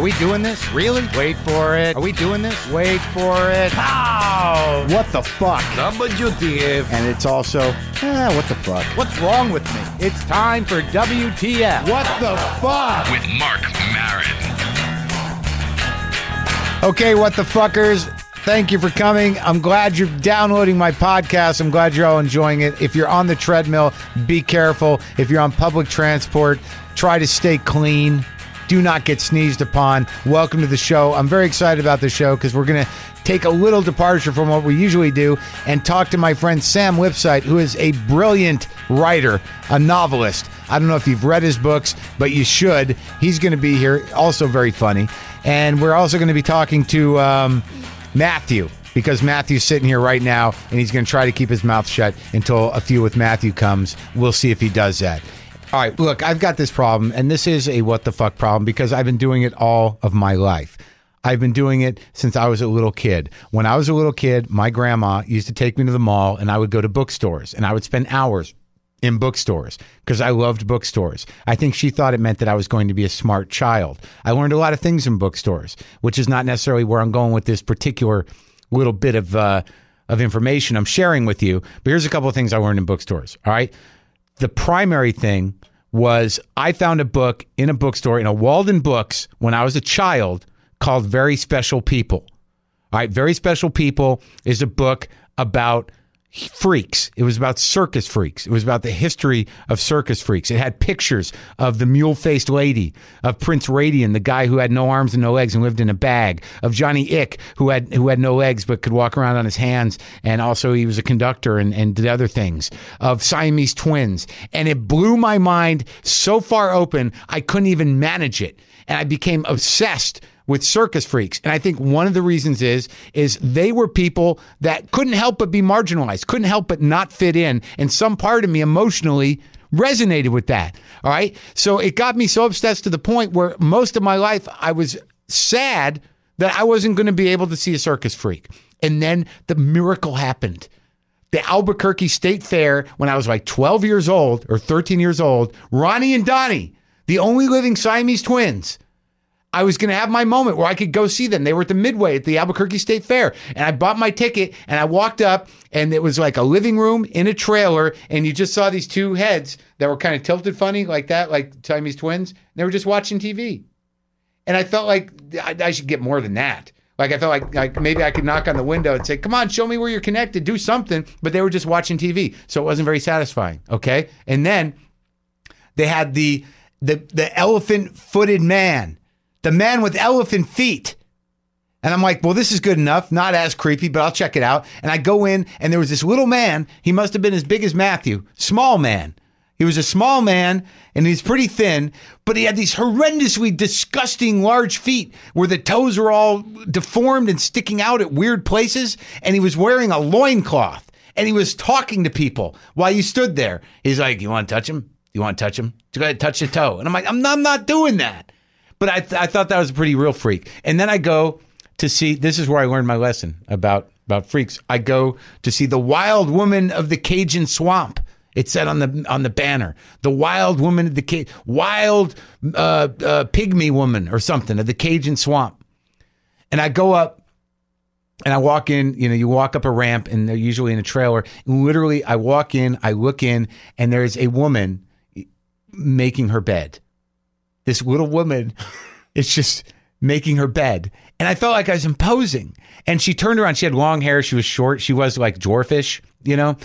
Are we doing this? Really? Wait for it. Are we doing this? Wait for it. How? What the fuck? WTF. And it's also, eh, what the fuck? What's wrong with me? It's time for WTF. What the fuck? with Marc Maron. Okay, what the fuckers? Thank you for coming. I'm glad you're downloading my podcast. I'm glad you're all enjoying it. If you're on the treadmill, be careful. If you're on public transport, try to stay clean. Do not get sneezed upon. Welcome to the show. I'm very excited about the show because we're going to take a little departure from what we usually do and talk to my friend Sam Lipsyte, who is a brilliant writer, a novelist. I don't know if you've read his books, but you should. He's going to be here, also very funny. And we're also going to be talking to um, Matthew because Matthew's sitting here right now and he's going to try to keep his mouth shut until a few with Matthew comes. We'll see if he does that. All right, look, I've got this problem, and this is a what the fuck problem because I've been doing it all of my life. I've been doing it since I was a little kid. When I was a little kid, my grandma used to take me to the mall and I would go to bookstores and I would spend hours in bookstores because I loved bookstores. I think she thought it meant that I was going to be a smart child. I learned a lot of things in bookstores, which is not necessarily where I'm going with this particular little bit of uh, of information I'm sharing with you. But here's a couple of things I learned in bookstores. All right, the primary thing was I found a book in a bookstore in a Walden Books when I was a child called Very Special People. All right, Very Special People is a book about freaks. It was about circus freaks. It was about the history of circus freaks. It had pictures of the mule faced lady, of Prince Randian, the guy who had no arms and no legs and lived in a bag, of Johnny Eck, who had who had no legs but could walk around on his hands, and also he was a conductor and, and did other things, of Siamese twins. And it blew my mind so far open I couldn't even manage it. And I became obsessed with circus freaks. And I think one of the reasons is is they were people that couldn't help but be marginalized, couldn't help but not fit in. And some part of me emotionally resonated with that. All right. So it got me so obsessed to the point where most of my life I was sad that I wasn't going to be able to see a circus freak. And then the miracle happened. The Albuquerque State Fair, when I was like 12 years old or 13 years old, Ronnie and Donnie, the only living Siamese twins, I was going to have my moment where I could go see them. They were at the Midway at the Albuquerque State Fair. And I bought my ticket and I walked up and it was like a living room in a trailer. And you just saw these two heads that were kind of tilted funny like that, like Siamese twins. And they were just watching TV. And I felt like I, I should get more than that. Like I felt like, like maybe I could knock on the window and say, "Come on, show me where you're connected. Do something." But they were just watching TV, so it wasn't very satisfying. Okay, and then they had the the the elephant footed man, the man with elephant feet. And I'm like, well, this is good enough. Not as creepy, but I'll check it out. And I go in, and there was this little man. He must have been as big as Matthew, small man. He was a small man, and he's pretty thin, but he had these horrendously disgusting large feet where the toes were all deformed and sticking out at weird places. And he was wearing a loincloth, and he was talking to people while you stood there. He's like, you want to touch him? You want to touch him? Go ahead, touch the toe. And I'm like, I'm not, I'm not doing that. But I, th- I thought that was a pretty real freak. And then I go to see. This is where I learned my lesson about about freaks. I go to see the Wild Woman of the Cajun Swamp. It said on the on the banner, the Wild Woman of the Ca- Wild uh, uh, Pygmy Woman or something of the Cajun Swamp. And I go up and I walk in, you know, you walk up a ramp and they're usually in a trailer. And literally, I walk in, I look in, and there's a woman making her bed. This little woman is just making her bed. And I felt like I was imposing. And she turned around. She had long hair. She was short. She was like dwarfish, you know?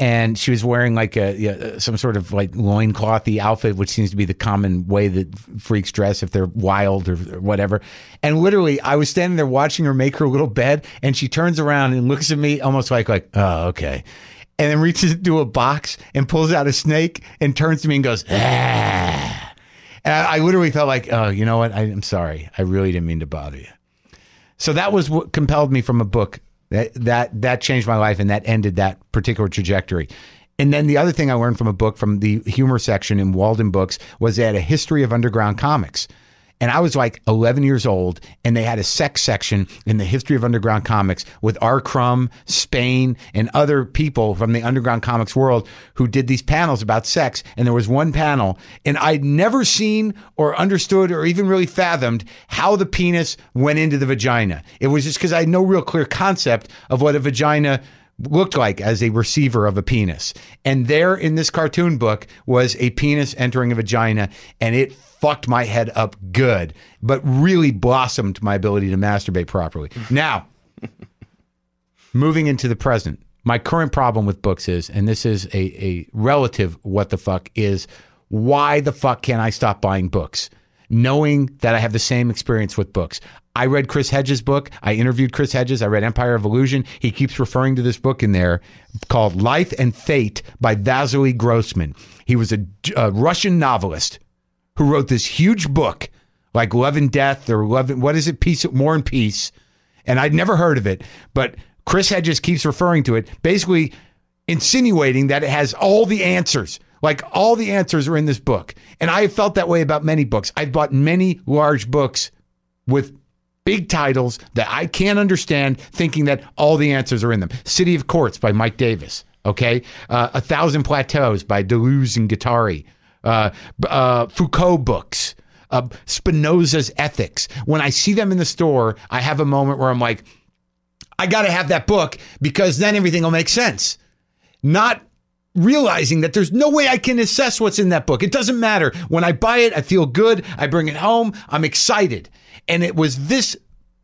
And she was wearing like a yeah, some sort of like loinclothy outfit, which seems to be the common way that freaks dress if they're wild or, or whatever. And literally, I was standing there watching her make her little bed, and she turns around and looks at me almost like like, oh, okay and then reaches into a box and pulls out a snake and turns to me and goes, ah. I, literally felt like, oh, you know what? I, I'm sorry. I really didn't mean to bother you. So that was what compelled me from a book that that that changed my life and that ended that particular trajectory. And then the other thing I learned from a book from the humor section in Walden Books was they had a history of underground comics. And I was like 11 years old, and they had a sex section in the history of underground comics with R. Crumb, Spain, and other people from the underground comics world who did these panels about sex. And there was one panel, and I'd never seen or understood or even really fathomed how the penis went into the vagina. It was just because I had no real clear concept of what a vagina looked like as a receiver of a penis. And there in this cartoon book was a penis entering a vagina, and it fucked my head up good, but really blossomed my ability to masturbate properly. Now, moving into the present, my current problem with books is, and this is a, a relative what the fuck, is why the fuck can't I stop buying books? Knowing that I have the same experience with books. I read Chris Hedges' book. I interviewed Chris Hedges. I read Empire of Illusion. He keeps referring to this book in there called Life and Fate by Vasily Grossman. He was a, a Russian novelist who wrote this huge book like Love and Death or Love and, what is it? Peace, War and Peace. And I'd never heard of it, but Chris Hedges keeps referring to it, basically insinuating that it has all the answers. Like all the answers are in this book. And I have felt that way about many books. I've bought many large books with big titles that I can't understand, thinking that all the answers are in them. City of Quartz by Mike Davis. Okay. Uh, A Thousand Plateaus by Deleuze and Guattari. Uh, uh, Foucault books. Uh, Spinoza's Ethics. When I see them in the store, I have a moment where I'm like, I got to have that book because then everything will make sense. Not realizing that there's no way I can assess what's in that book. It doesn't matter. When I buy it, I feel good. I bring it home. I'm excited. And it was this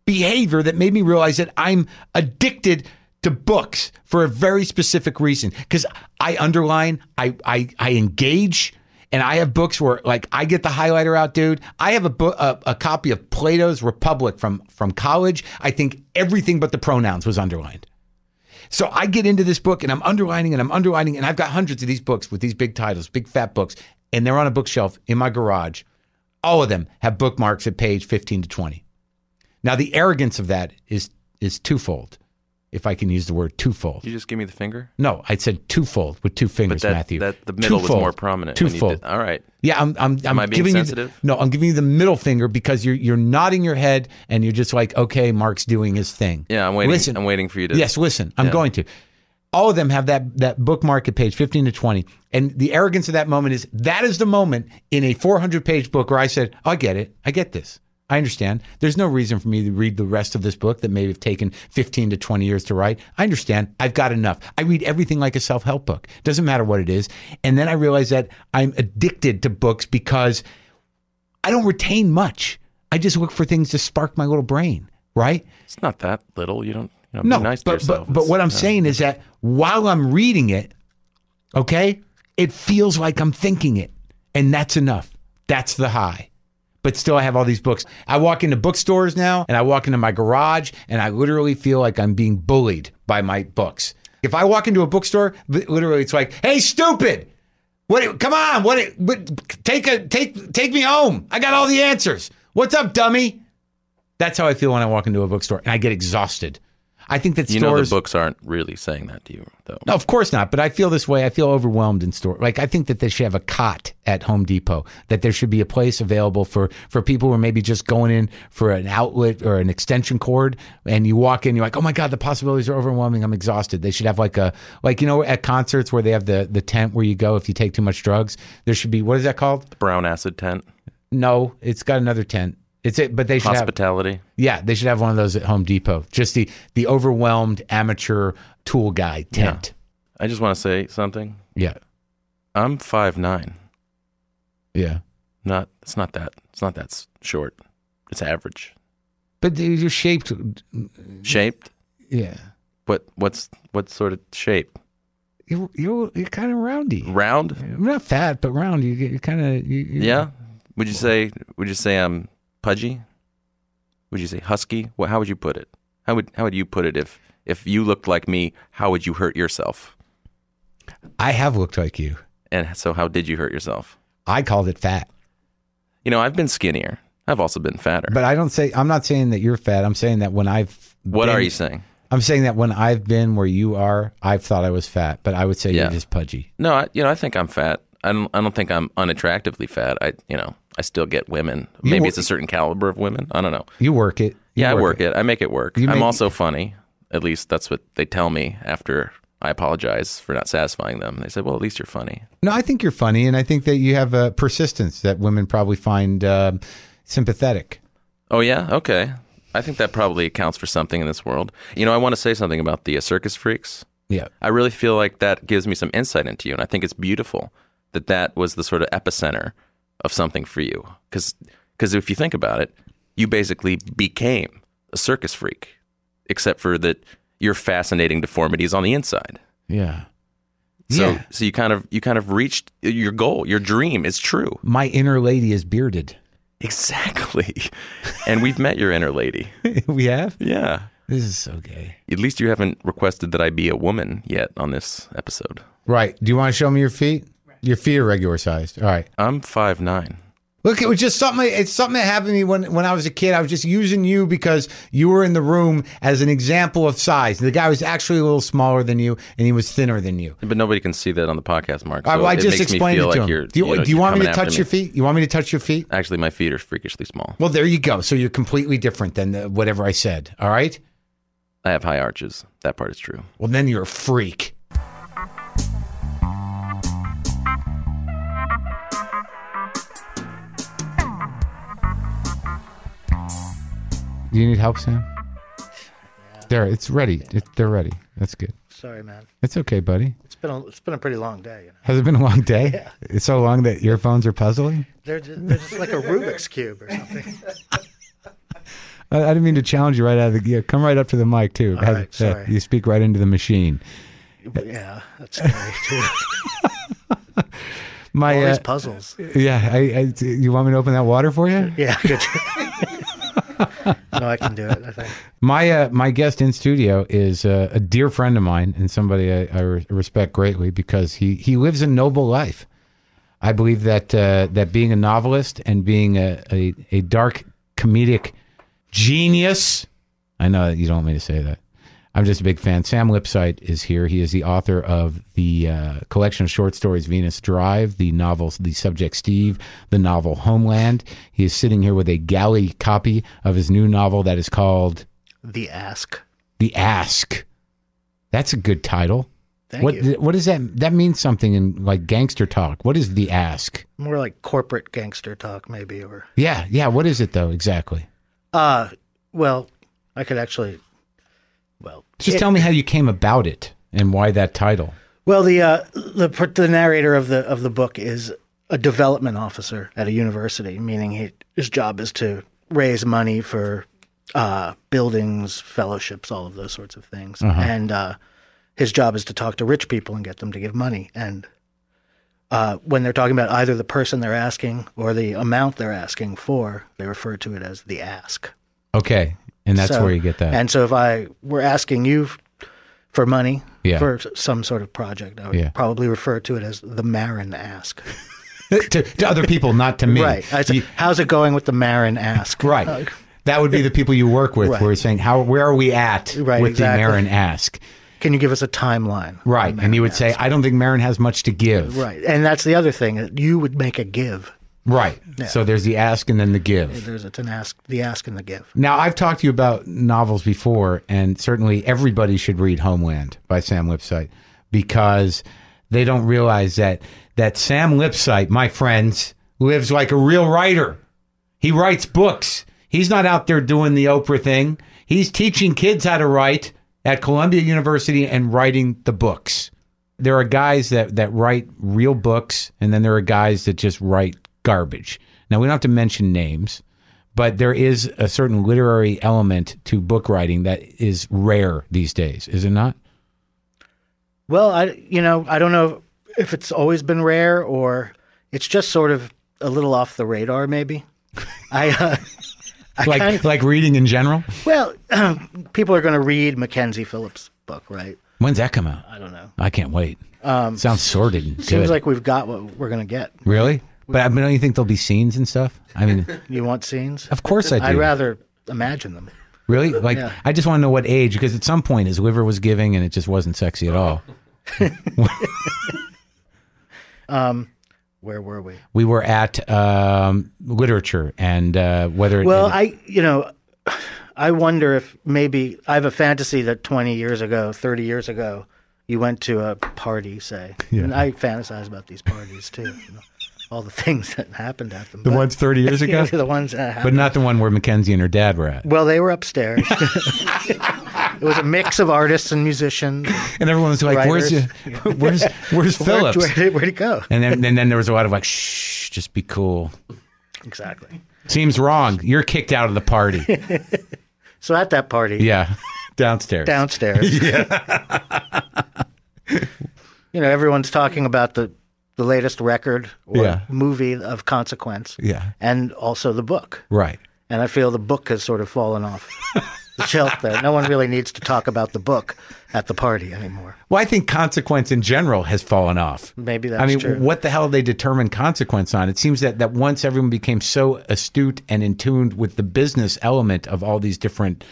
behavior that made me realize that I'm addicted to books for a very specific reason. Because I underline, I, I, I engage. And I have books where, like, I get the highlighter out, dude. I have a book, a, a copy of Plato's Republic from from college. I think everything but the pronouns was underlined. So I get into this book and I'm underlining and I'm underlining, and I've got hundreds of these books with these big titles, big fat books, and they're on a bookshelf in my garage. All of them have bookmarks at page 15 to 20. Now the arrogance of that is is twofold, if I can use the word twofold. You just give me the finger. No, I said twofold with two fingers, That, Matthew. that the middle was more prominent. Twofold. did- All right. Yeah, I'm. I'm. I'm I being giving sensitive? You, no, I'm giving you the middle finger because you're you're nodding your head and you're just like, okay, Marc's doing his thing. Yeah, I'm waiting. Listen, I'm waiting for you to. Yes, listen, I'm Yeah. going to. All of them have that that bookmark at page 15 to 20. And the arrogance of that moment is that is the moment in a 400 page book where I said, oh, I get it. I get this. I understand. There's no reason for me to read the rest of this book that may have taken 15 to 20 years to write. I understand. I've got enough. I read everything like a self help book. Doesn't matter what it is. And then I realize that I'm addicted to books because I don't retain much. I just look for things to spark my little brain, right? It's not that little. You don't. You know, No, nice to but, yourself. but but what I'm yeah. saying is that while I'm reading it, okay, it feels like I'm thinking it, and that's enough. That's the high. But still, I have all these books. I walk into bookstores now, and I walk into my garage, and I literally feel like I'm being bullied by my books. If I walk into a bookstore, literally, it's like, "Hey, stupid! What? Come on! What? what take a take take me home! I got all the answers. What's up, dummy?" That's how I feel when I walk into a bookstore, and I get exhausted. I think that You know the books aren't really saying that to you, though. No, of course not. But I feel this way. I feel overwhelmed in store. Like I think that they should have a cot at Home Depot. That there should be a place available for for people who are maybe just going in for an outlet or an extension cord, and you walk in, you're like, oh my god, the possibilities are overwhelming. I'm exhausted. They should have like a like you know at concerts where they have the the tent where you go if you take too much drugs. There should be what is that called? The Brown acid tent, No, it's got another tent. It's it, but they should have hospitality. yeah, they should have one of those at Home Depot. Just the the overwhelmed amateur tool guy tent. I just want to say something. Yeah, I'm five nine. yeah. Not. It's not that. It's not that short. It's average. But you're shaped. Shaped. Yeah, What? What's what sort of shape? you're you're, you're kind of roundy. Round. Not fat, but round. You you kind of you, you- Yeah. Would you say? Would you say I'm pudgy? Would you say husky? What? How would you put it? How would How would you put it if if you looked like me? How would you hurt yourself? I have looked like you. And so, how did you hurt yourself? I called it fat, You know, I've been skinnier. I've also been fatter. but I don't say. I'm not saying that you're fat. I'm saying that when I've what been- are you saying? I'm saying that when I've been where you are, I've thought I was fat, but I would say Yeah. you're just pudgy. No, I, you know, I think I'm fat. I don't. I don't think I'm unattractively fat. I, you know, I still get women. Maybe wo- it's a certain caliber of women. I don't know. You work it. You Yeah, I work it. I make it work. You I'm also funny. At least that's what they tell me after I apologize for not satisfying them. They said, "Well, at least you're funny." No, I think you're funny, and I think that you have a persistence that women probably find um sympathetic. Oh yeah, okay. I think that probably accounts for something in this world. You know, I want to say something about the uh, circus freaks. Yeah. I really feel like that gives me some insight into you, and I think it's beautiful that that was the sort of epicenter of something for you. Because if you think about it, you basically became a circus freak, except for that your fascinating deformities on the inside. Yeah. So, yeah. so you kind of you kind of reached your goal. Your dream is true. My inner lady is bearded. Exactly. And we've met your inner lady. we have? Yeah. This is so gay. At least you haven't requested that I be a woman yet on this episode. Right. Do you want to show me your feet? Your feet are regular sized. All right. I'm five nine. Look, it was just something. It's something that happened to me when when I was a kid. I was just using you because you were in the room as an example of size. The guy was actually a little smaller than you, and he was thinner than you. But nobody can see that on the podcast, Marc. Right, so well, I just explained it to like him. do you, you know, do you want me to touch your feet? You want me to touch your feet? Actually, my feet are freakishly small. Well, there you go. So you're completely different than the, whatever I said. All right. I have high arches. That part is true. Well, then you're a freak. Do you need help, Sam? There, it's ready. It, they're ready. That's good. Sorry, man. It's okay, buddy. It's been a, it's been a pretty long day. You know, Has it been a long day? Yeah. It's so long that earphones are puzzling. they're just, they're just like a Rubik's cube or something. I, I didn't mean to challenge you right out of the. Yeah, come right up to the mic too. All Have- right, yeah, sorry. you speak right into the machine. Yeah, that's scary too. My All uh, puzzles. yeah, I, I, you want me to open that water for you? Yeah. No, I can do it. I think. My uh, my guest in studio is uh, a dear friend of mine and somebody I, I re- respect greatly because he he lives a noble life. I believe that uh, that being a novelist and being a, a, a dark comedic genius. I know that you don't want me to say that. I'm just a big fan. Sam Lipsyte is here. He is the author of the uh, collection of short stories Venus Drive, the novel The Subject Steve, the novel Homeland. He is sitting here with a galley copy of his new novel that is called The ask. The Ask. That's a good title. Thank what you. what does that that means something in like gangster talk? What is The Ask? More like corporate gangster talk, maybe, or Yeah, yeah, what is it though exactly? uh, well, I could actually, well, Just it- tell me how you came about it and why that title. Well, the uh, the the narrator of the of the book is a development officer at a university, meaning he, his job is to raise money for uh, buildings, fellowships, all of those sorts of things, and uh, his job is to talk to rich people and get them to give money. And uh, when they're talking about either the person they're asking or the amount they're asking for, they refer to it as the ask. Okay. And that's So- where you get that. And so if I were asking you for money Yeah. for some sort of project, I would Yeah. probably refer to it as the Maron ask. to, to other people, not to me. Right. You- How's it going with the Maron ask? right. Uh, that would be the people you work with Right. who are saying, How where are we at Right, with exactly. the Maron ask? can you give us a timeline? Right. And you would say, I don't think Maron has much to give. Right. And that's the other thing. You would make a give. Right. So there's the ask and then the give. There's it's an ask, the ask and the give. Now, I've talked to you about novels before, and certainly everybody should read Homeland by Sam Lipsyte because they don't realize that that Sam Lipsyte, my friends, lives like a real writer. He writes books. He's not out there doing the Oprah thing. He's teaching kids how to write at Columbia University and writing the books. There are guys that, that write real books, and then there are guys that just write garbage. Now, we don't have to mention names, but there is a certain literary element to book writing that is rare these days, is it not? Well, I you know I don't know if it's always been rare or it's just sort of a little off the radar. Maybe. I. Uh, I Like kind of, like reading in general? well, people are going to read Mackenzie Phillips' book, right? When's that come out? I don't know. I can't wait. Sounds sordid Seems good. like we've got what we're going to get. really? But I mean, don't you think there'll be scenes and stuff? I mean, You want scenes? of course I do. I'd rather imagine them. Really? Like, Yeah. I just want to know what age, because at some point his liver was giving and it just wasn't sexy at all. um, Where were we? We were at um, literature and uh, whether it, Well, I, you know, I wonder if maybe I have a fantasy that 20 years ago, 30 years ago, you went to a party, say, and I fantasize about these parties too. You know, all the things that happened at them. the But- ones thirty years ago, the ones that happened. but not the one where Mackenzie and her dad were at, well, they were upstairs. it was a mix of artists and musicians. and everyone was like, "Where's Writers. where's where's Where, Phillips?" where, did, where'd he go? And then and then there was a lot of like, "Shh, just be cool." Exactly. Seems wrong. You're kicked out of the party. So at that party, yeah, downstairs. downstairs. yeah. you know, everyone's talking about the the latest record or Yeah. movie of consequence. Yeah. And also the book. Right. And I feel the book has sort of fallen off the shelf there. No one really needs to talk about the book at the party anymore. Well, I think consequence in general has fallen off. Maybe that's I mean, true. what the hell they determine consequence on? It seems that, that once everyone became so astute and in tune with the business element of all these different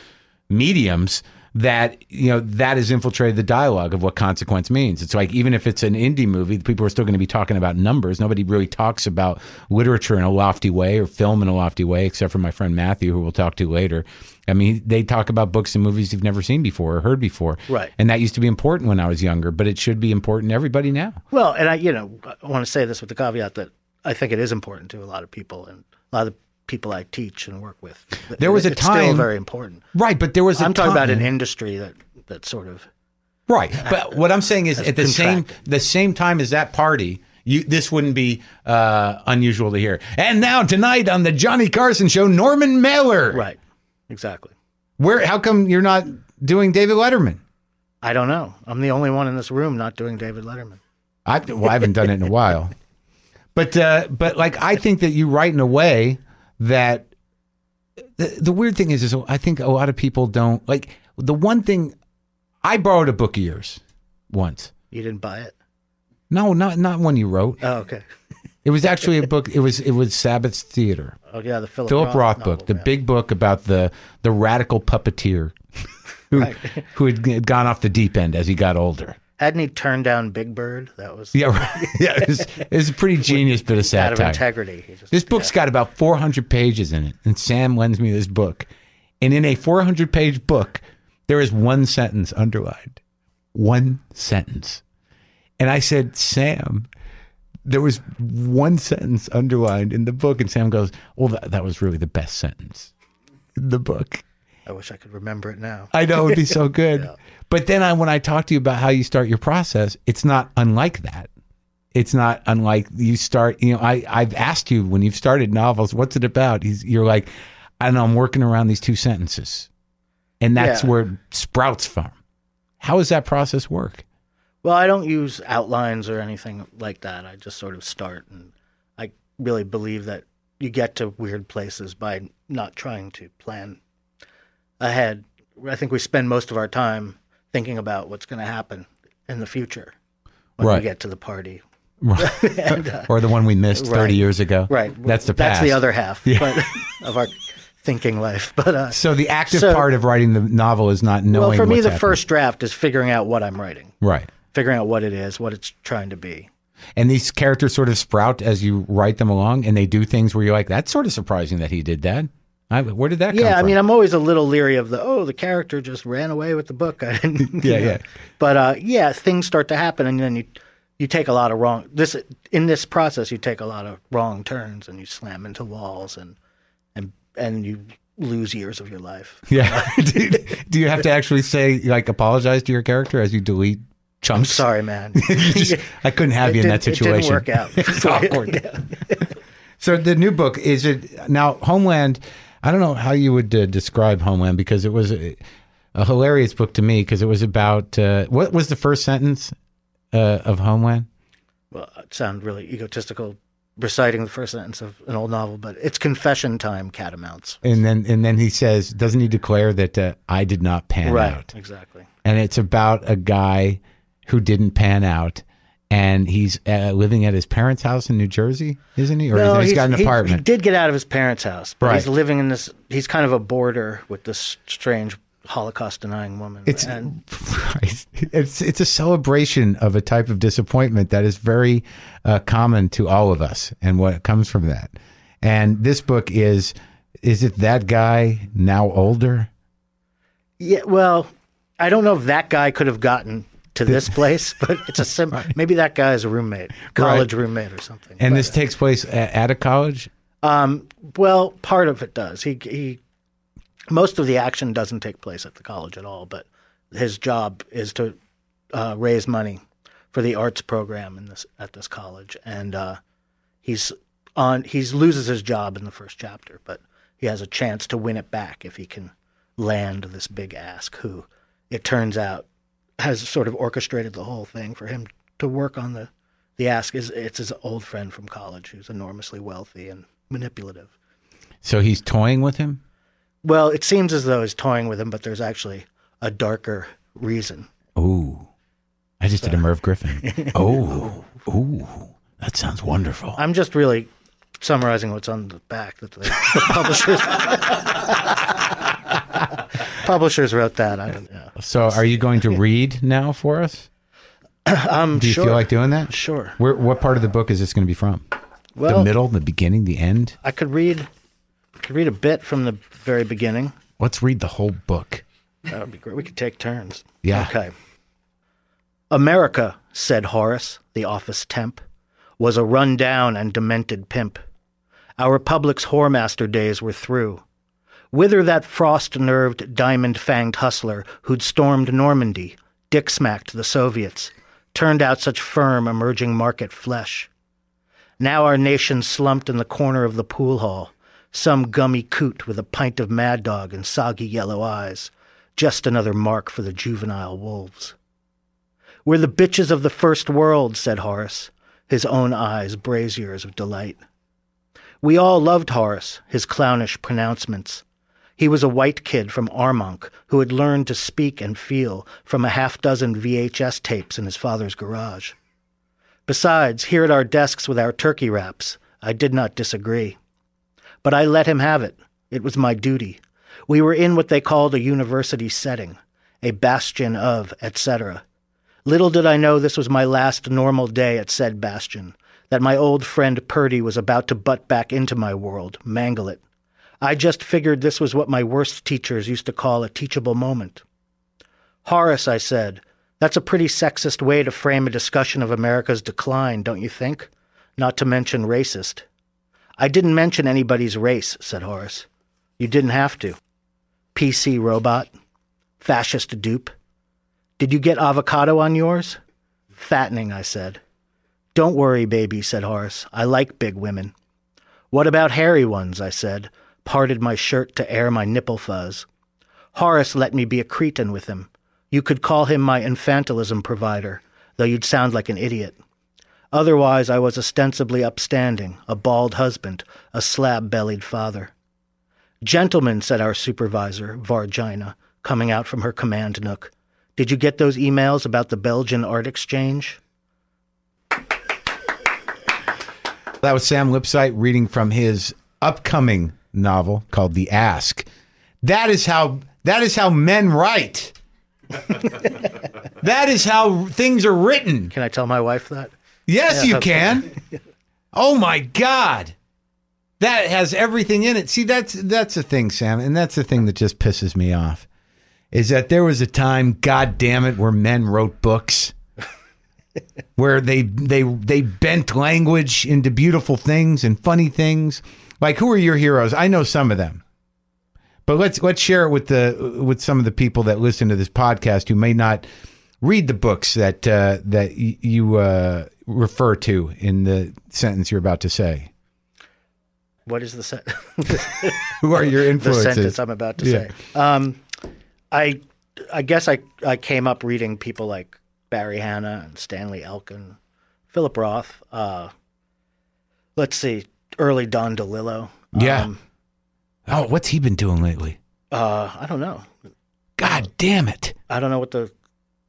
mediums that you know that has infiltrated the dialogue of what consequence means. It's like even if it's an indie movie, people are still going to be talking about numbers. Nobody really talks about literature in a lofty way or film in a lofty way, except for my friend Matthew, who we'll talk to later. I mean, they talk about books and movies you've never seen before or heard before, Right. And that used to be important when I was younger, but it should be important to everybody now. Well, and I, you know, I want to say this with the caveat that I think it is important to a lot of people and a lot of people I teach and work with. There was a it's still time- very important. Right, but there was a I'm talking about an industry that that sort of Right, but what I'm saying is, at the same the same time as that party, you this wouldn't be uh, unusual to hear. And now tonight on the Johnny Carson show, Norman Mailer. right, exactly. Where? How come you're not doing David Letterman? I don't know. I'm the only one in this room not doing David Letterman. I well, I haven't done it in a while, but uh, but like I think that you write in a way that the, the weird thing is is I think a lot of people don't like the one thing. I borrowed a book of yours once. You didn't buy it? No, not not one you wrote. Oh, okay. It was actually a book. It was it was Sabbath's Theater. Oh, yeah, the Philip, Philip Roth novel, book, the yeah. big book about the the radical puppeteer who Right. who had gone off the deep end as he got older. Hadn't he turned down Big Bird? That was Yeah, right. yeah. It was, it was a pretty genius bit of satire. out of integrity. Just, This book's got about 400 pages in it, and Sam lends me this book. And in a 400 page book, there is one sentence underlined. One sentence. And I said, Sam, there was one sentence underlined in the book. And Sam goes, Well, that, that was really the best sentence in the book. I wish I could remember it now. I know it would be so good. But then I, when I talk to you about how you start your process, it's not unlike that. It's not unlike you start, you know, I, I've asked you when you've started novels, what's it about? He's, you're like, I don't know, I'm working around these two sentences. And that's Yeah. where it sprouts from. How does that process work? Well, I don't use outlines or anything like that. I just sort of start, and I really believe that you get to weird places by not trying to plan ahead. I think we spend most of our time thinking about what's going to happen in the future when Right. we get to the party. or the one we missed 30 Right. years ago? Right. That's the That's the other half but, of our thinking life. But uh, So the active So- part of writing the novel is not knowing well, for me, the happening. first draft is figuring out what I'm writing, Right. figuring out what it is, what it's trying to be. And these characters sort of sprout as you write them along, and they do things where you're like, "That's sort of surprising that he did that." I, where did that come Yeah, I from? mean, I'm always a little leery of the oh, the character just ran away with the book. I didn't. Yeah, know. yeah. But uh, yeah, things start to happen, and then you you take a lot of wrong this in this process. You take a lot of wrong turns, and you slam into walls, and and and you lose years of your life. yeah. do, do you have to actually say like apologize to your character as you delete I'm chunks? sorry, man. Just- I couldn't have It you in that situation. It didn't work out. it's awkward. So the new book is it now Homeland? I don't know how you would uh, describe Homeland because it was a, a hilarious book to me because it was about uh, what was the first sentence uh, of Homeland? well, it sounds really egotistical reciting the first sentence of an old novel, but it's confession time, catamounts. And then and then he says, doesn't he declare that uh, I did not pan Right, out? exactly. And it's about a guy who didn't pan out. And he's uh, living at his parents' house in New Jersey, isn't he? Or No, he's got an he- apartment. He, did get out of his parents' house, but Right. he's living in this. He's kind of a border with this strange Holocaust denying woman. It's and it's it's a celebration of a type of disappointment that is very uh, common to all of us, and what comes from that. And this book is is it that guy now older? yeah, well, I don't know if that guy could have gotten to this place, but it's a sim- maybe that guy is a roommate, college roommate or something. And But, this takes place at, at a college. um, well, part of it does. He he, most of the action doesn't take place at the college at all, but his job is to uh, raise money for the arts program in this at this college, and uh, he's on. He loses his job in the first chapter, but he has a chance to win it back if he can land this big ask who, it turns out, has sort of orchestrated the whole thing for him to work on the the ask. Is it's his old friend from college who's enormously wealthy and manipulative. So he's toying with him. Well, it seems as though he's toying with him, but there's actually a darker reason. Ooh, I just did a Merv Griffin. oh, ooh, that sounds wonderful. I'm just really summarizing what's on the back that the, the publishers publishers wrote that. I don't know. So, are you going to read now for us? Um, Do you sure. feel like doing that? Sure. Where, what part of the book is this going to be from? Well, the middle, the beginning, the end? I could read could read a bit from the very beginning. Let's read the whole book. That would be great. We could take turns. Yeah. Okay. America, said Horace, the office temp, was a run down and demented pimp. Our republic's whoremaster days were through. Whither that frost nerved, diamond fanged hustler who'd stormed Normandy, dick smacked the Soviets, turned out such firm emerging market flesh? Now our nation slumped in the corner of the pool hall, some gummy coot with a pint of mad dog and soggy yellow eyes, just another mark for the juvenile wolves. We're the bitches of the first world, said Horace, his own eyes braziers of delight. We all loved Horace, his clownish pronouncements. He was a white kid from Armonk who had learned to speak and feel from a half dozen VHS tapes in his father's garage. Besides, here at our desks with our turkey wraps, I did not disagree. But I let him have it. It was my duty. We were in what they called a university setting, a bastion of, etc. Little did I know this was my last normal day at said bastion, that my old friend Purdy was about to butt back into my world, mangle it. I just figured this was what my worst teachers used to call a teachable moment. Horace, I said, that's a pretty sexist way to frame a discussion of America's decline, don't you think? Not to mention racist. I didn't mention anybody's race, said Horace. You didn't have to. PC robot? Fascist dupe? Did you get avocado on yours? Fattening, I said. Don't worry, baby, said Horace. I like big women. What about hairy ones? I said, parted my shirt to air my nipple fuzz. Horace let me be a cretin with him. You could call him my infantilism provider, though you'd sound like an idiot. Otherwise, I was ostensibly upstanding, a bald husband, a slab bellied father. Gentlemen, said our supervisor, Vargina, coming out from her command nook, did you get those emails about the Belgian art exchange? That was Sam Lipsyte reading from his upcoming novel called The Ask. That is how that is how men write. that is how things are written. Can I tell my wife that? Yes, Yeah, you can. oh my God. That has everything in it. See, that's that's the thing, Sam, and that's the thing that just pisses me off. Is that there was a time, God damn it, where men wrote books. where they they they bent language into beautiful things and funny things. Like who are your heroes? I know some of them. But let's let's share it with the with some of the people that listen to this podcast who may not read the books that uh, that y- you uh, refer to in the sentence you're about to say. What is the set? Who are your the influences? sentence I'm about to Yeah. say. Um, I I guess I I came up reading people like Barry Hannah and Stanley Elkin, Philip Roth. Uh, let's see, early Don DeLillo. Yeah. Um, oh, what's he been doing lately? uh, I don't know. God damn it! I don't know what the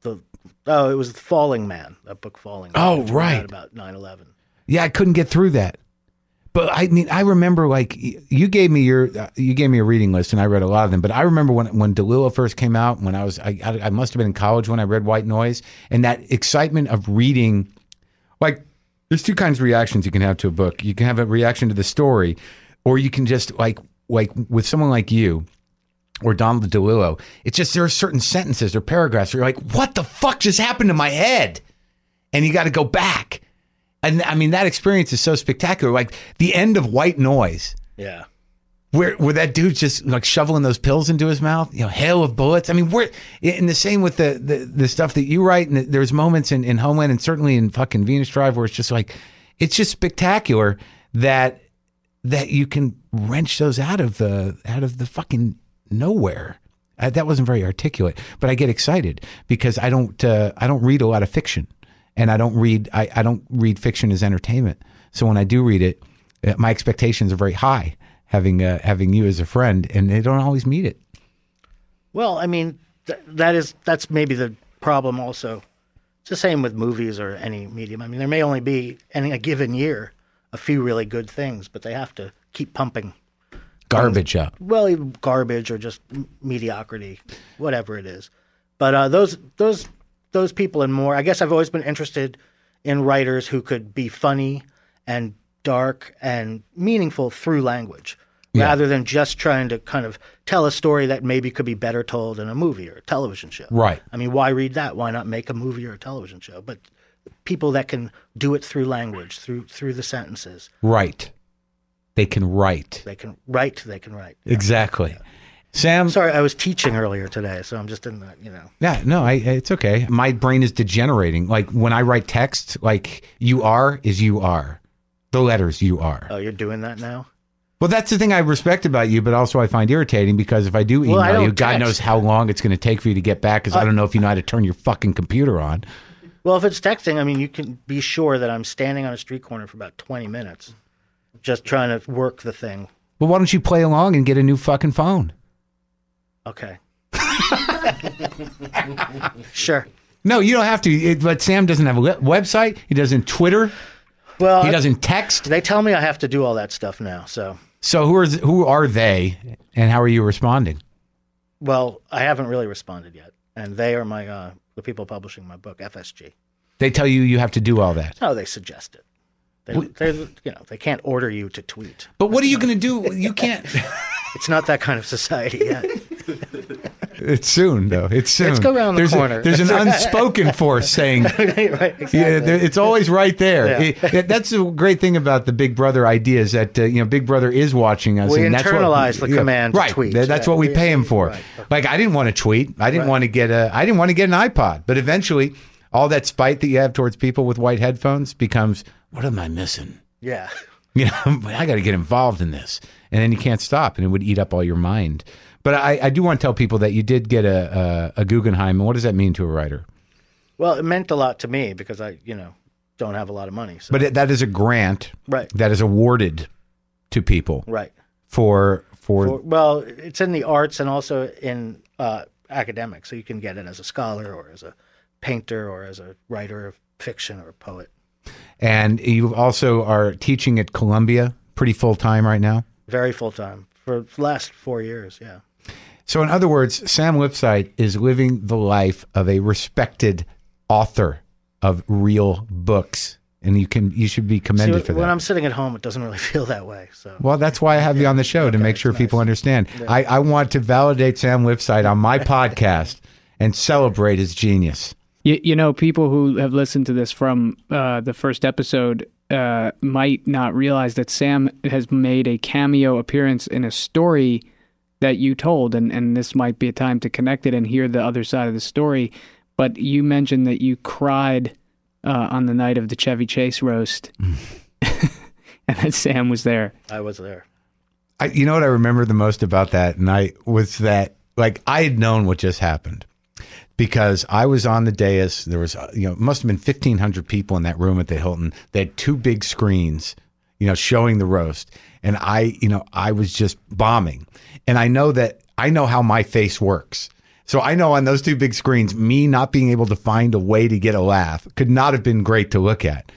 the oh it was Falling Man that book Falling. Man, Oh, right. about 9/11. Yeah, I couldn't get through that. But I mean, I remember like you gave me your uh, you gave me a reading list, and I read a lot of them. But I remember when when DeLillo first came out, when I was I, I, I must have been in college when I read White Noise, and that excitement of reading, like there's two kinds of reactions you can have to a book. You can have a reaction to the story, or you can just like like with someone like you or Donald DeLillo. It's just there are certain sentences or paragraphs where you're like, what the fuck just happened to my head? And you got to go back. And I mean, that experience is so spectacular. Like the end of White Noise, Yeah. Where where that dude's just like shoveling those pills into his mouth, you know, hail of bullets. I mean, we're in the same with the the, the stuff that you write, and there's moments in, in Homeland and certainly in fucking Venus Drive where it's just like, it's just spectacular that that you can wrench those out of the out of the fucking nowhere. That wasn't very articulate, but I get excited because I don't uh, I don't read a lot of fiction, and I don't read I, I don't read fiction as entertainment. So when I do read it, uh, my expectations are very high. Having uh, having you as a friend, and they don't always meet it. Well, I mean, th- that is that's maybe the problem. Also, it's the same with movies or any medium. I mean, there may only be in a given year a few really good things, but they have to keep pumping. Garbage up. Well, garbage or just m- mediocrity, whatever it is. But uh, those those those people and more. I guess I've always been interested in writers who could be funny and dark and meaningful through language, rather than just trying to kind of tell a story that maybe could be better told in a movie or a television show. Right. I mean, why read that? Why not make a movie or a television show? But people that can do it through language, through through the sentences. Right. They can write. They can write. They can write. Exactly. Sam, Sorry, I was teaching earlier today, so I'm just in that, you know. Yeah, no, I, it's okay. My brain is degenerating. Like when I write text, like you are is you are. The letters you are. Oh, you're doing that now? Well, that's the thing I respect about you, but also I find irritating because if I do email Well, I you, God text. knows how long it's going to take for you to get back because I don't know if you know how to turn your fucking computer on. Well, if it's texting, I mean, you can be sure that I'm standing on a street corner for about 20 minutes just trying to work the thing. Well, why don't you play along and get a new fucking phone? Okay. sure. No, you don't have to. It, but Sam doesn't have a website. He doesn't Twitter. Well, He doesn't text. they tell me I have to do all that stuff now. So, So who are who are they, and how are you responding? well, I haven't really responded yet. And they are my, uh, the people publishing my book, FSG. They tell you you have to do all that. No, they suggest it. They, they're, you know, they can't order you to tweet. But what are you going to do? You can't. It's not that kind of society yet. It's soon, though. It's soon. Let's go around the there's corner. A, there's an unspoken force saying, right? Exactly. yeah, there- it's always right there. Yeah. It- that's the great thing about the Big Brother idea is that uh, you know Big Brother is watching us. We and that's what- internalize the yeah, command right? tweet. That's Yeah. what we pay him for. Right. Like I didn't want to tweet. I didn't want to get a. I didn't want to get an iPod. But eventually, all that spite that you have towards people with white headphones becomes, what am I missing? yeah. You know, I got to get involved in this, and then you can't stop, and it would eat up all your mind. But I, I do want to tell people that you did get a, a a Guggenheim, and what does that mean to a writer? Well, it meant a lot to me because I, you know, don't have a lot of money. So. But it, that is a grant right, that is awarded to people right. for for, Or- well, it's in the arts and also in uh, academics, so you can get it as a scholar or as a painter or as a writer of fiction or a poet. and you also are teaching at Columbia pretty full time right now. Very full time for the last four years. Yeah. So, in other words, Sam Lipsyte is living the life of a respected author of real books, and you can you should be See, commended for when that. I'm sitting at home, it doesn't really feel that way. So Well, that's why I have you on the show to make sure people understand. I, I want to validate Sam Lipsyte on my podcast and celebrate his genius. You, you know, people who have listened to this from uh, the first episode uh, might not realize that Sam has made a cameo appearance in a story that you told, and, and this might be a time to connect it and hear the other side of the story. But you mentioned that you cried uh, on the night of the Chevy Chase roast, and that Sam was there. I was there. I, you know what I remember the most about that night was that like I had known what just happened because I was on the dais. There was uh, you know it must have been fifteen hundred people in that room at the Hilton. They had two big screens, you know, showing the roast, and I you know I was just bombing, and I know that I know how my face works. So I know on those two big screens, me not being able to find a way to get a laugh could not have been great to look at.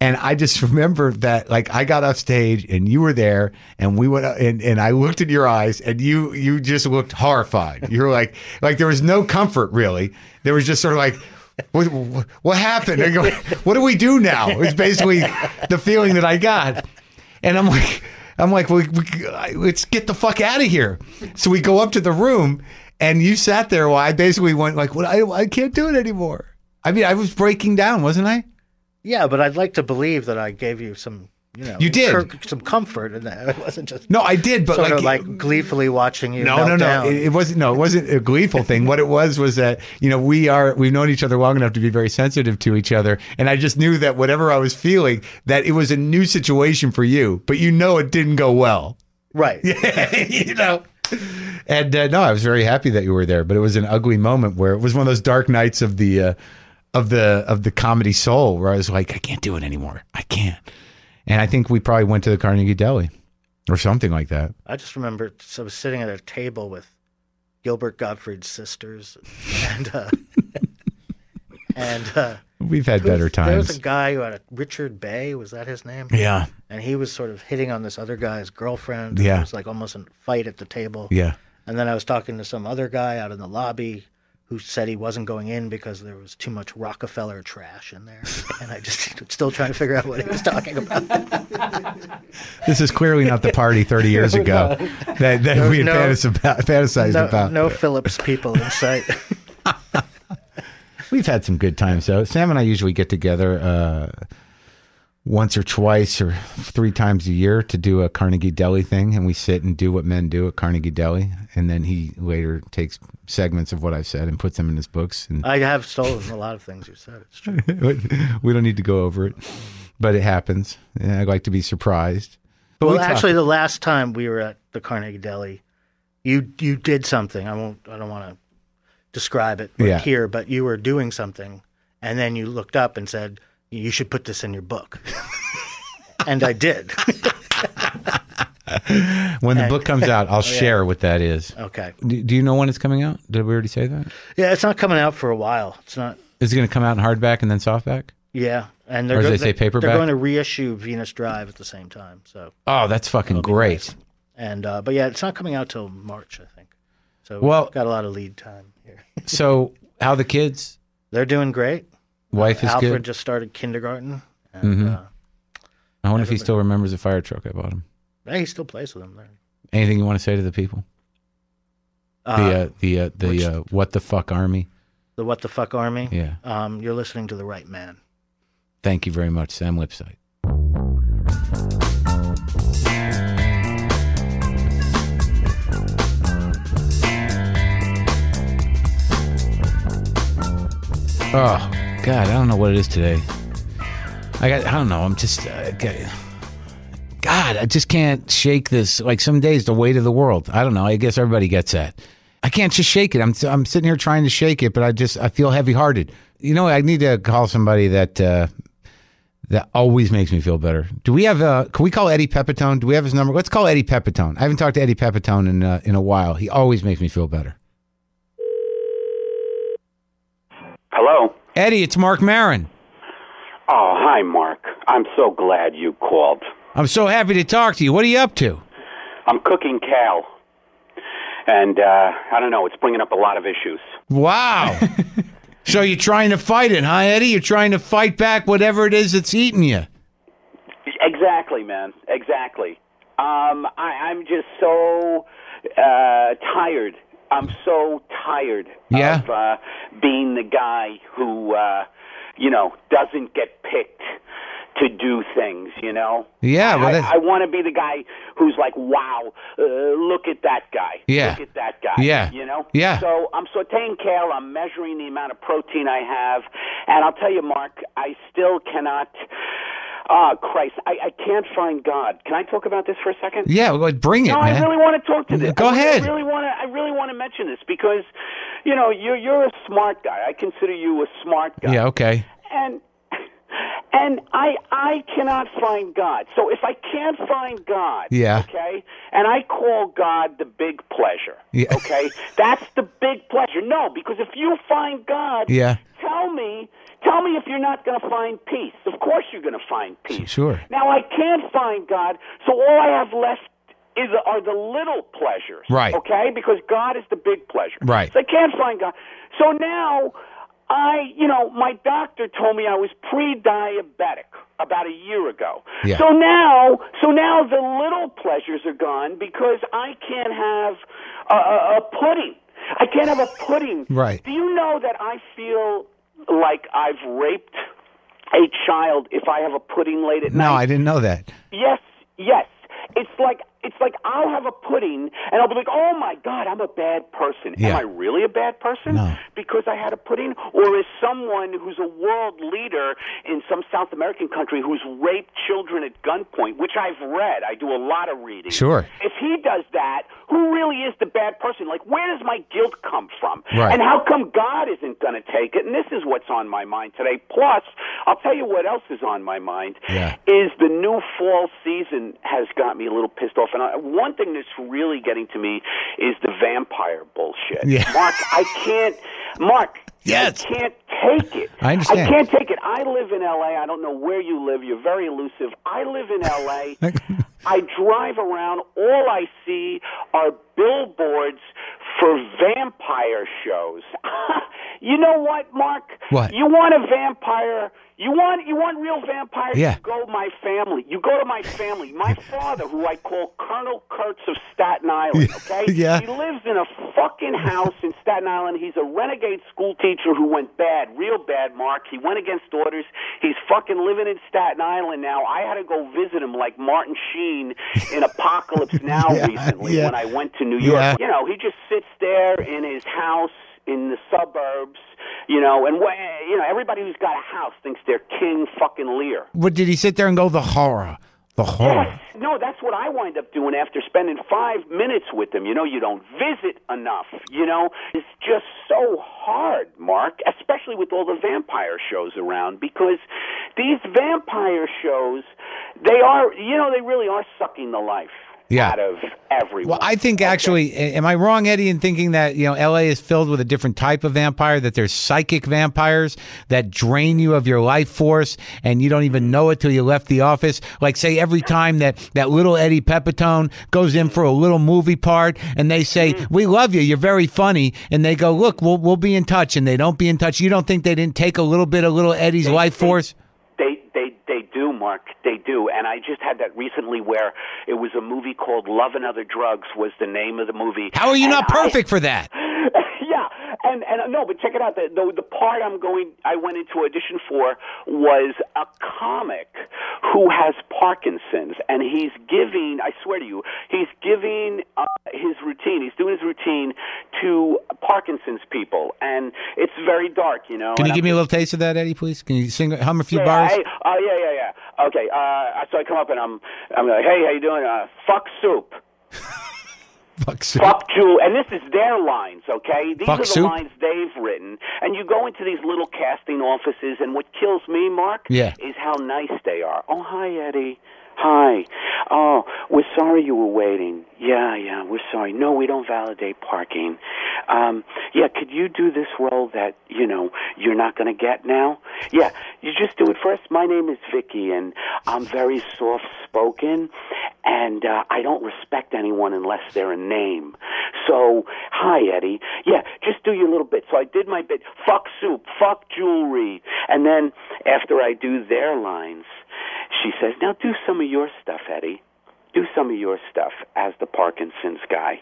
And I just remember that, like, I got off stage and you were there, and we went, and, and I looked in your eyes, and you you just looked horrified. You were like, like there was no comfort really. There was just sort of like, what, what, happened? What do we do now? It's basically the feeling that I got, and I'm like, I'm like, well, we, let's get the fuck out of here. So we go up to the room, and you sat there while I basically went like, well, I I can't do it anymore. I mean, I was breaking down, wasn't I? Yeah, but I'd like to believe that I gave you some, you know, You did. cur- some comfort in that. It wasn't just No, I did, but sort like, of like gleefully watching you. no, no, no. It, it wasn't. No, it wasn't a gleeful thing. What it was was that you know we are we've known each other long enough to be very sensitive to each other, and I just knew that whatever I was feeling, that it was a new situation for you, but you know it didn't go well. right. Yeah, you know. And uh, no, I was very happy that you were there, but it was an ugly moment where it was one of those dark nights of the uh, of the of the comedy soul where I was like, I can't do it anymore. I can't. And I think we probably went to the Carnegie Deli or something like that. I just remember so I was sitting at a table with Gilbert Gottfried's sisters, and uh, and uh, We've had better was- better There was a guy who had a Richard Bay. Was that his name? Yeah, And he was sort of hitting on this other guy's girlfriend. Yeah. It was like almost a fight at the table. yeah. And then I was talking to some other guy out in the lobby who said he wasn't going in because there was too much Rockefeller trash in there. and I just still trying to figure out what he was talking about. This is clearly not the party 30 years ago that, that we had no- about, fantasized No, about. no Phillips people in sight. We've had some good times though. Sam and I usually get together uh, once or twice or three times a year to do a Carnegie Deli thing, and we sit and do what men do at Carnegie Deli, and then he later takes segments of what I've said and puts them in his books. And I have stolen a lot of things you said. It's true. we don't need to go over it, but it happens. And I like to be surprised. But Well, we actually, the last time we were at the Carnegie Deli, you you did something. I won't. I don't want to describe it Yeah. here, but you were doing something, and then you looked up and said, "You should put this in your book." and I did. when the book comes out, Oh, I'll share what that is. okay. Do, do you know when it's coming out? Did we already say that? Yeah, it's not coming out for a while. It's not. Is it going to come out in hardback and then softback? Yeah, and they're Or go- they say, paperback? They're going to reissue Venus Drive at the same time. So, Oh, that's fucking great. and uh, but yeah, it's not coming out till March, I think. So Well- we've got a lot of lead time here. So, how the kids? They're doing great. Wife is Alfred good. just started kindergarten, and uh, I wonder if he still remembers the fire truck I bought him. yeah, he still plays with him There. Anything you want to say to the people? Uh, the uh, the uh, the which- uh, what the fuck army? the What the Fuck Army. Yeah. Um, you're listening to the right man. Thank you very much, Sam Lipsyte. Oh God, I don't know what it is today. I got, I don't know. I'm just, uh, God, I just can't shake this. Like some days, the weight of the world. I don't know. I guess everybody gets that. I can't just shake it. I'm, I'm sitting here trying to shake it, but I just, I feel heavy hearted. You know, I need to call somebody that, uh, that always makes me feel better. Do we have, uh, can we call Eddie Pepitone? Do we have his number? Let's call Eddie Pepitone. I haven't talked to Eddie Pepitone in, uh, in a while. He always makes me feel better. Hello. Eddie, it's Marc Maron. Oh, hi, Marc. I'm so glad you called. I'm so happy to talk to you. What are you up to? I'm cooking kale. And, uh, I don't know, it's bringing up a lot of issues. Wow. so you're trying to fight it, huh, Eddie? You're trying to fight back whatever it is that's eating you. Exactly, man. Exactly. Um, I, I'm just so uh, tired. I'm so tired Yeah? of uh, being the guy who, uh, you know, doesn't get picked to do things, you know? Yeah, well, I, I want to be the guy who's like, wow, uh, look at that guy. Yeah. Look at that guy. Yeah. You know? Yeah. So I'm sauteing kale. I'm measuring the amount of protein I have. And I'll tell you, Marc, I still cannot. Ah, Christ, I, I can't find God. Can I talk about this for a second? Yeah, well, bring it, No, man. I really want to talk to this. Go I, ahead. I really want to. I really want to mention this because, you know, you're you're a smart guy. I consider you a smart guy. yeah, okay. And and I I cannot find God. So if I can't find God, Yeah. okay, and I call God the big pleasure, Yeah. okay, that's the big pleasure. No, because if you find God, Yeah. tell me Tell me if you're not going to find peace. Of course you're going to find peace. Sure. Now I can't find God, so all I have left is are the little pleasures. Right. Okay? Because God is the big pleasure. Right. So I can't find God. So now I, you know, my doctor told me I was pre-diabetic about a year ago. Yeah. So now, so now the little pleasures are gone because I can't have a, a, a pudding. I can't have a pudding. Right. Do you know that I feel like I've raped a child if I have a pudding late at No, night? No, I didn't know that. Yes, yes. It's like it's like I'll have a pudding and I'll be like, "Oh my god, I'm a bad person." Yeah. Am I really a bad person No. because I had a pudding or is someone who's a world leader in some South American country who's raped children at gunpoint, which I've read. I do a lot of reading. Sure. If he does that, who really is the bad person? Like where does my guilt come from? Right. And how come God isn't going to take it? And this is what's on my mind today. Plus, I'll tell you what else is on my mind Yeah. is the new fall season has got me a little pissed off. And I, one thing that's really getting to me is the vampire bullshit. Yeah. Marc, I can't. Marc, Yes. I can't take it. I understand. I can't take it. I live in L.A. I don't know where you live. You're very elusive. I live in L.A. I drive around. All I see are billboards for vampire shows. you know what, Marc? What? You want a vampire? You want you want real vampires? Yeah. You go to my family. You go to my family. My father, who I call Colonel Kurtz of Staten Island. Okay. Yeah. He lives in a fucking house in Staten Island. He's a renegade school teacher who went bad, real bad, Marc. He went against orders. He's fucking living in Staten Island now. I had to go visit him like Martin Sheen in Apocalypse Now Yeah, recently yeah. when I went to New York. Yeah. You know, he just sits there in his house in the suburbs, you know, and you know everybody who's got a house thinks they're King fucking Lear. What did he sit there and go the horror, the horror? Yes. No, that's what I wind up doing after spending five minutes with them. You know, you don't visit enough. You know, it's just so hard, Marc, especially with all the vampire shows around, because these vampire shows, they are, you know, they really are sucking the life Yeah. out of everyone. Well, I think actually, am I wrong, Eddie, in thinking that you know L.A. is filled with a different type of vampire? That there's psychic vampires that drain you of your life force, and you don't even know it till you left the office. Like, say, every time that that little Eddie Pepitone goes in for a little movie part, and they say, mm-hmm. "We love you, you're very funny," and they go, "Look, we'll we'll be in touch," and they don't be in touch. You don't think they didn't take a little bit of little Eddie's life force? They they they do, They do. And I just had that recently where it was a movie called Love and Other Drugs was the name of the movie. How are you And not I- perfect for that? yeah, and and no, but check it out. The, the the part I'm going, I went into audition for was a comic who has Parkinson's, and he's giving. I swear to you, he's giving uh, his routine. He's doing his routine to Parkinson's people, and it's very dark. You know. Can you and give I'm me a little taste of that, Eddie, please? Can you sing, hum a few yeah, bars? Hey, uh, yeah, yeah, yeah. Okay. Uh, so I come up and I'm, I'm like, hey, how you doing? Uh, fuck soup. Fuck soup. Fuck Jewel. And this is their lines, okay? These Fuck are the soup? lines they've written. And you go into these little casting offices, and what kills me, Marc, Yeah. is how nice they are. Oh, hi, Eddie. Hi. Oh, we're sorry you were waiting. Yeah, yeah, we're sorry. No, we don't validate parking. Um, yeah, could you do this role that, you know, you're not going to get now? Yeah, you just do it first. My name is Vicky, and I'm very soft spoken, and uh, I don't respect anyone unless they're a name. So, hi, Eddie. Yeah, just do your little bit. So I did my bit. Fuck soup, fuck jewelry. And then after I do their lines, she says, Now do some of your stuff, Eddie. Do some of your stuff as the Parkinson's guy.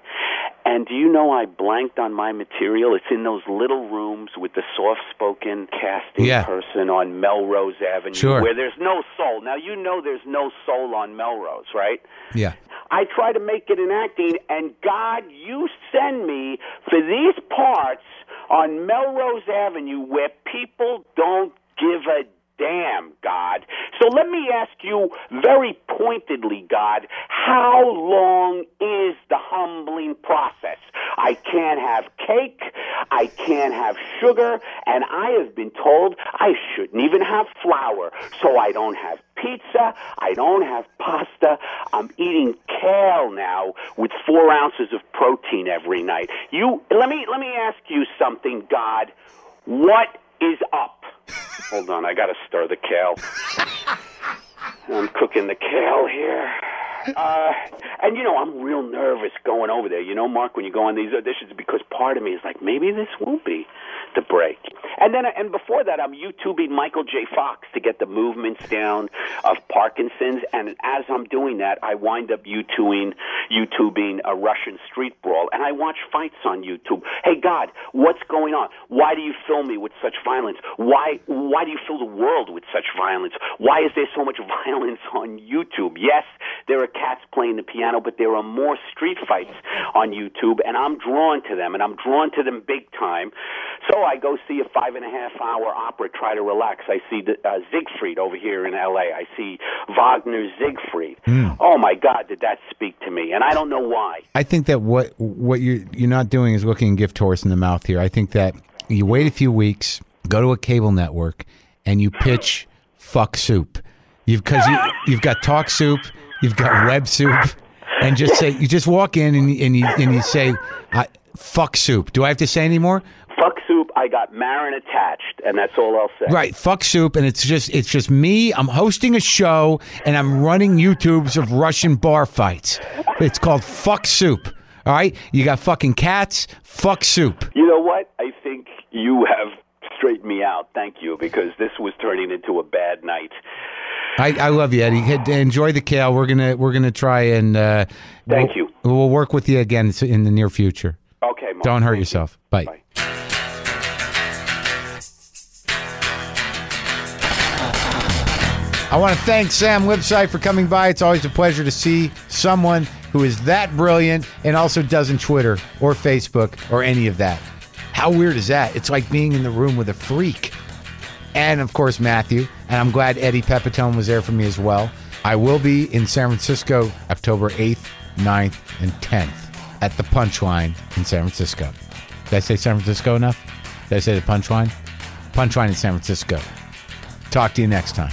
And do you know I blanked on my material? It's in those little rooms with the soft spoken casting Yeah. person on Melrose Avenue Sure. where there's no soul. Now, you know there's no soul on Melrose, right? Yeah. I try to make it in acting, and God, you send me for these parts on Melrose Avenue where people don't give a damn, God. So let me ask you very pointedly, God, how long is the humbling process? I can't have cake, I can't have sugar, and I have been told I shouldn't even have flour. So I don't have pizza, I don't have pasta. I'm eating kale now with four ounces of protein every night. You let me let me ask you something, God. What is up? Hold on, I gotta stir the kale. I'm cooking the kale here. Uh, and you know, I'm real nervous going over there. You know, Marc, when you go on these auditions, because part of me is like, maybe this won't be the break. And then, and before that, I'm YouTubing Michael J. Fox to get the movements down of Parkinson's. And as I'm doing that, I wind up YouTubing, YouTubing a Russian street brawl, and I watch fights on YouTube. Hey, God, what's going on? Why do you fill me with such violence? Why, why do you fill the world with such violence? Why is there so much violence on YouTube? Yes, there are cats playing the piano, but there are more street fights on YouTube, and I'm drawn to them, and I'm drawn to them big time. So I go see a five and a half hour opera, try to relax. I see the, uh, Siegfried over here in L.A. I see Wagner's Siegfried. Oh my God, did that speak to me? And I don't know why. I think that what what you're you're not doing is looking gift horse in the mouth here. I think that you wait a few weeks, go to a cable network, and you pitch fuck soup. You've because you you've got talk soup, you've got web soup, and just say you just walk in and, and you and you say I, fuck soup. Do I have to say any more? Fuck soup, I got Maron attached, and that's all I'll say. Right, fuck soup, and it's just it's just me. I'm hosting a show, and I'm running YouTubes of Russian bar fights. It's called fuck soup. All right, you got fucking cats. Fuck soup. You know what? I think you have straightened me out. Thank you, because this was turning into a bad night. I, I love you, Eddie. Enjoy the kale. We're gonna we're gonna try and uh, Thank we'll, you. We'll work with you again in the near future. Okay, Marc. Don't hurt Thank you. yourself. Bye. Bye. I want to thank Sam Lipsyte for coming by. It's always a pleasure to see someone who is that brilliant and also doesn't Twitter or Facebook or any of that. How weird is that? It's like being in the room with a freak. And of course, Matthew. And I'm glad Eddie Pepitone was there for me as well. I will be in San Francisco October 8th, 9th, and 10th at the Punchline in San Francisco. Did I say San Francisco enough? Did I say the Punchline? Punchline in San Francisco. Talk to you next time.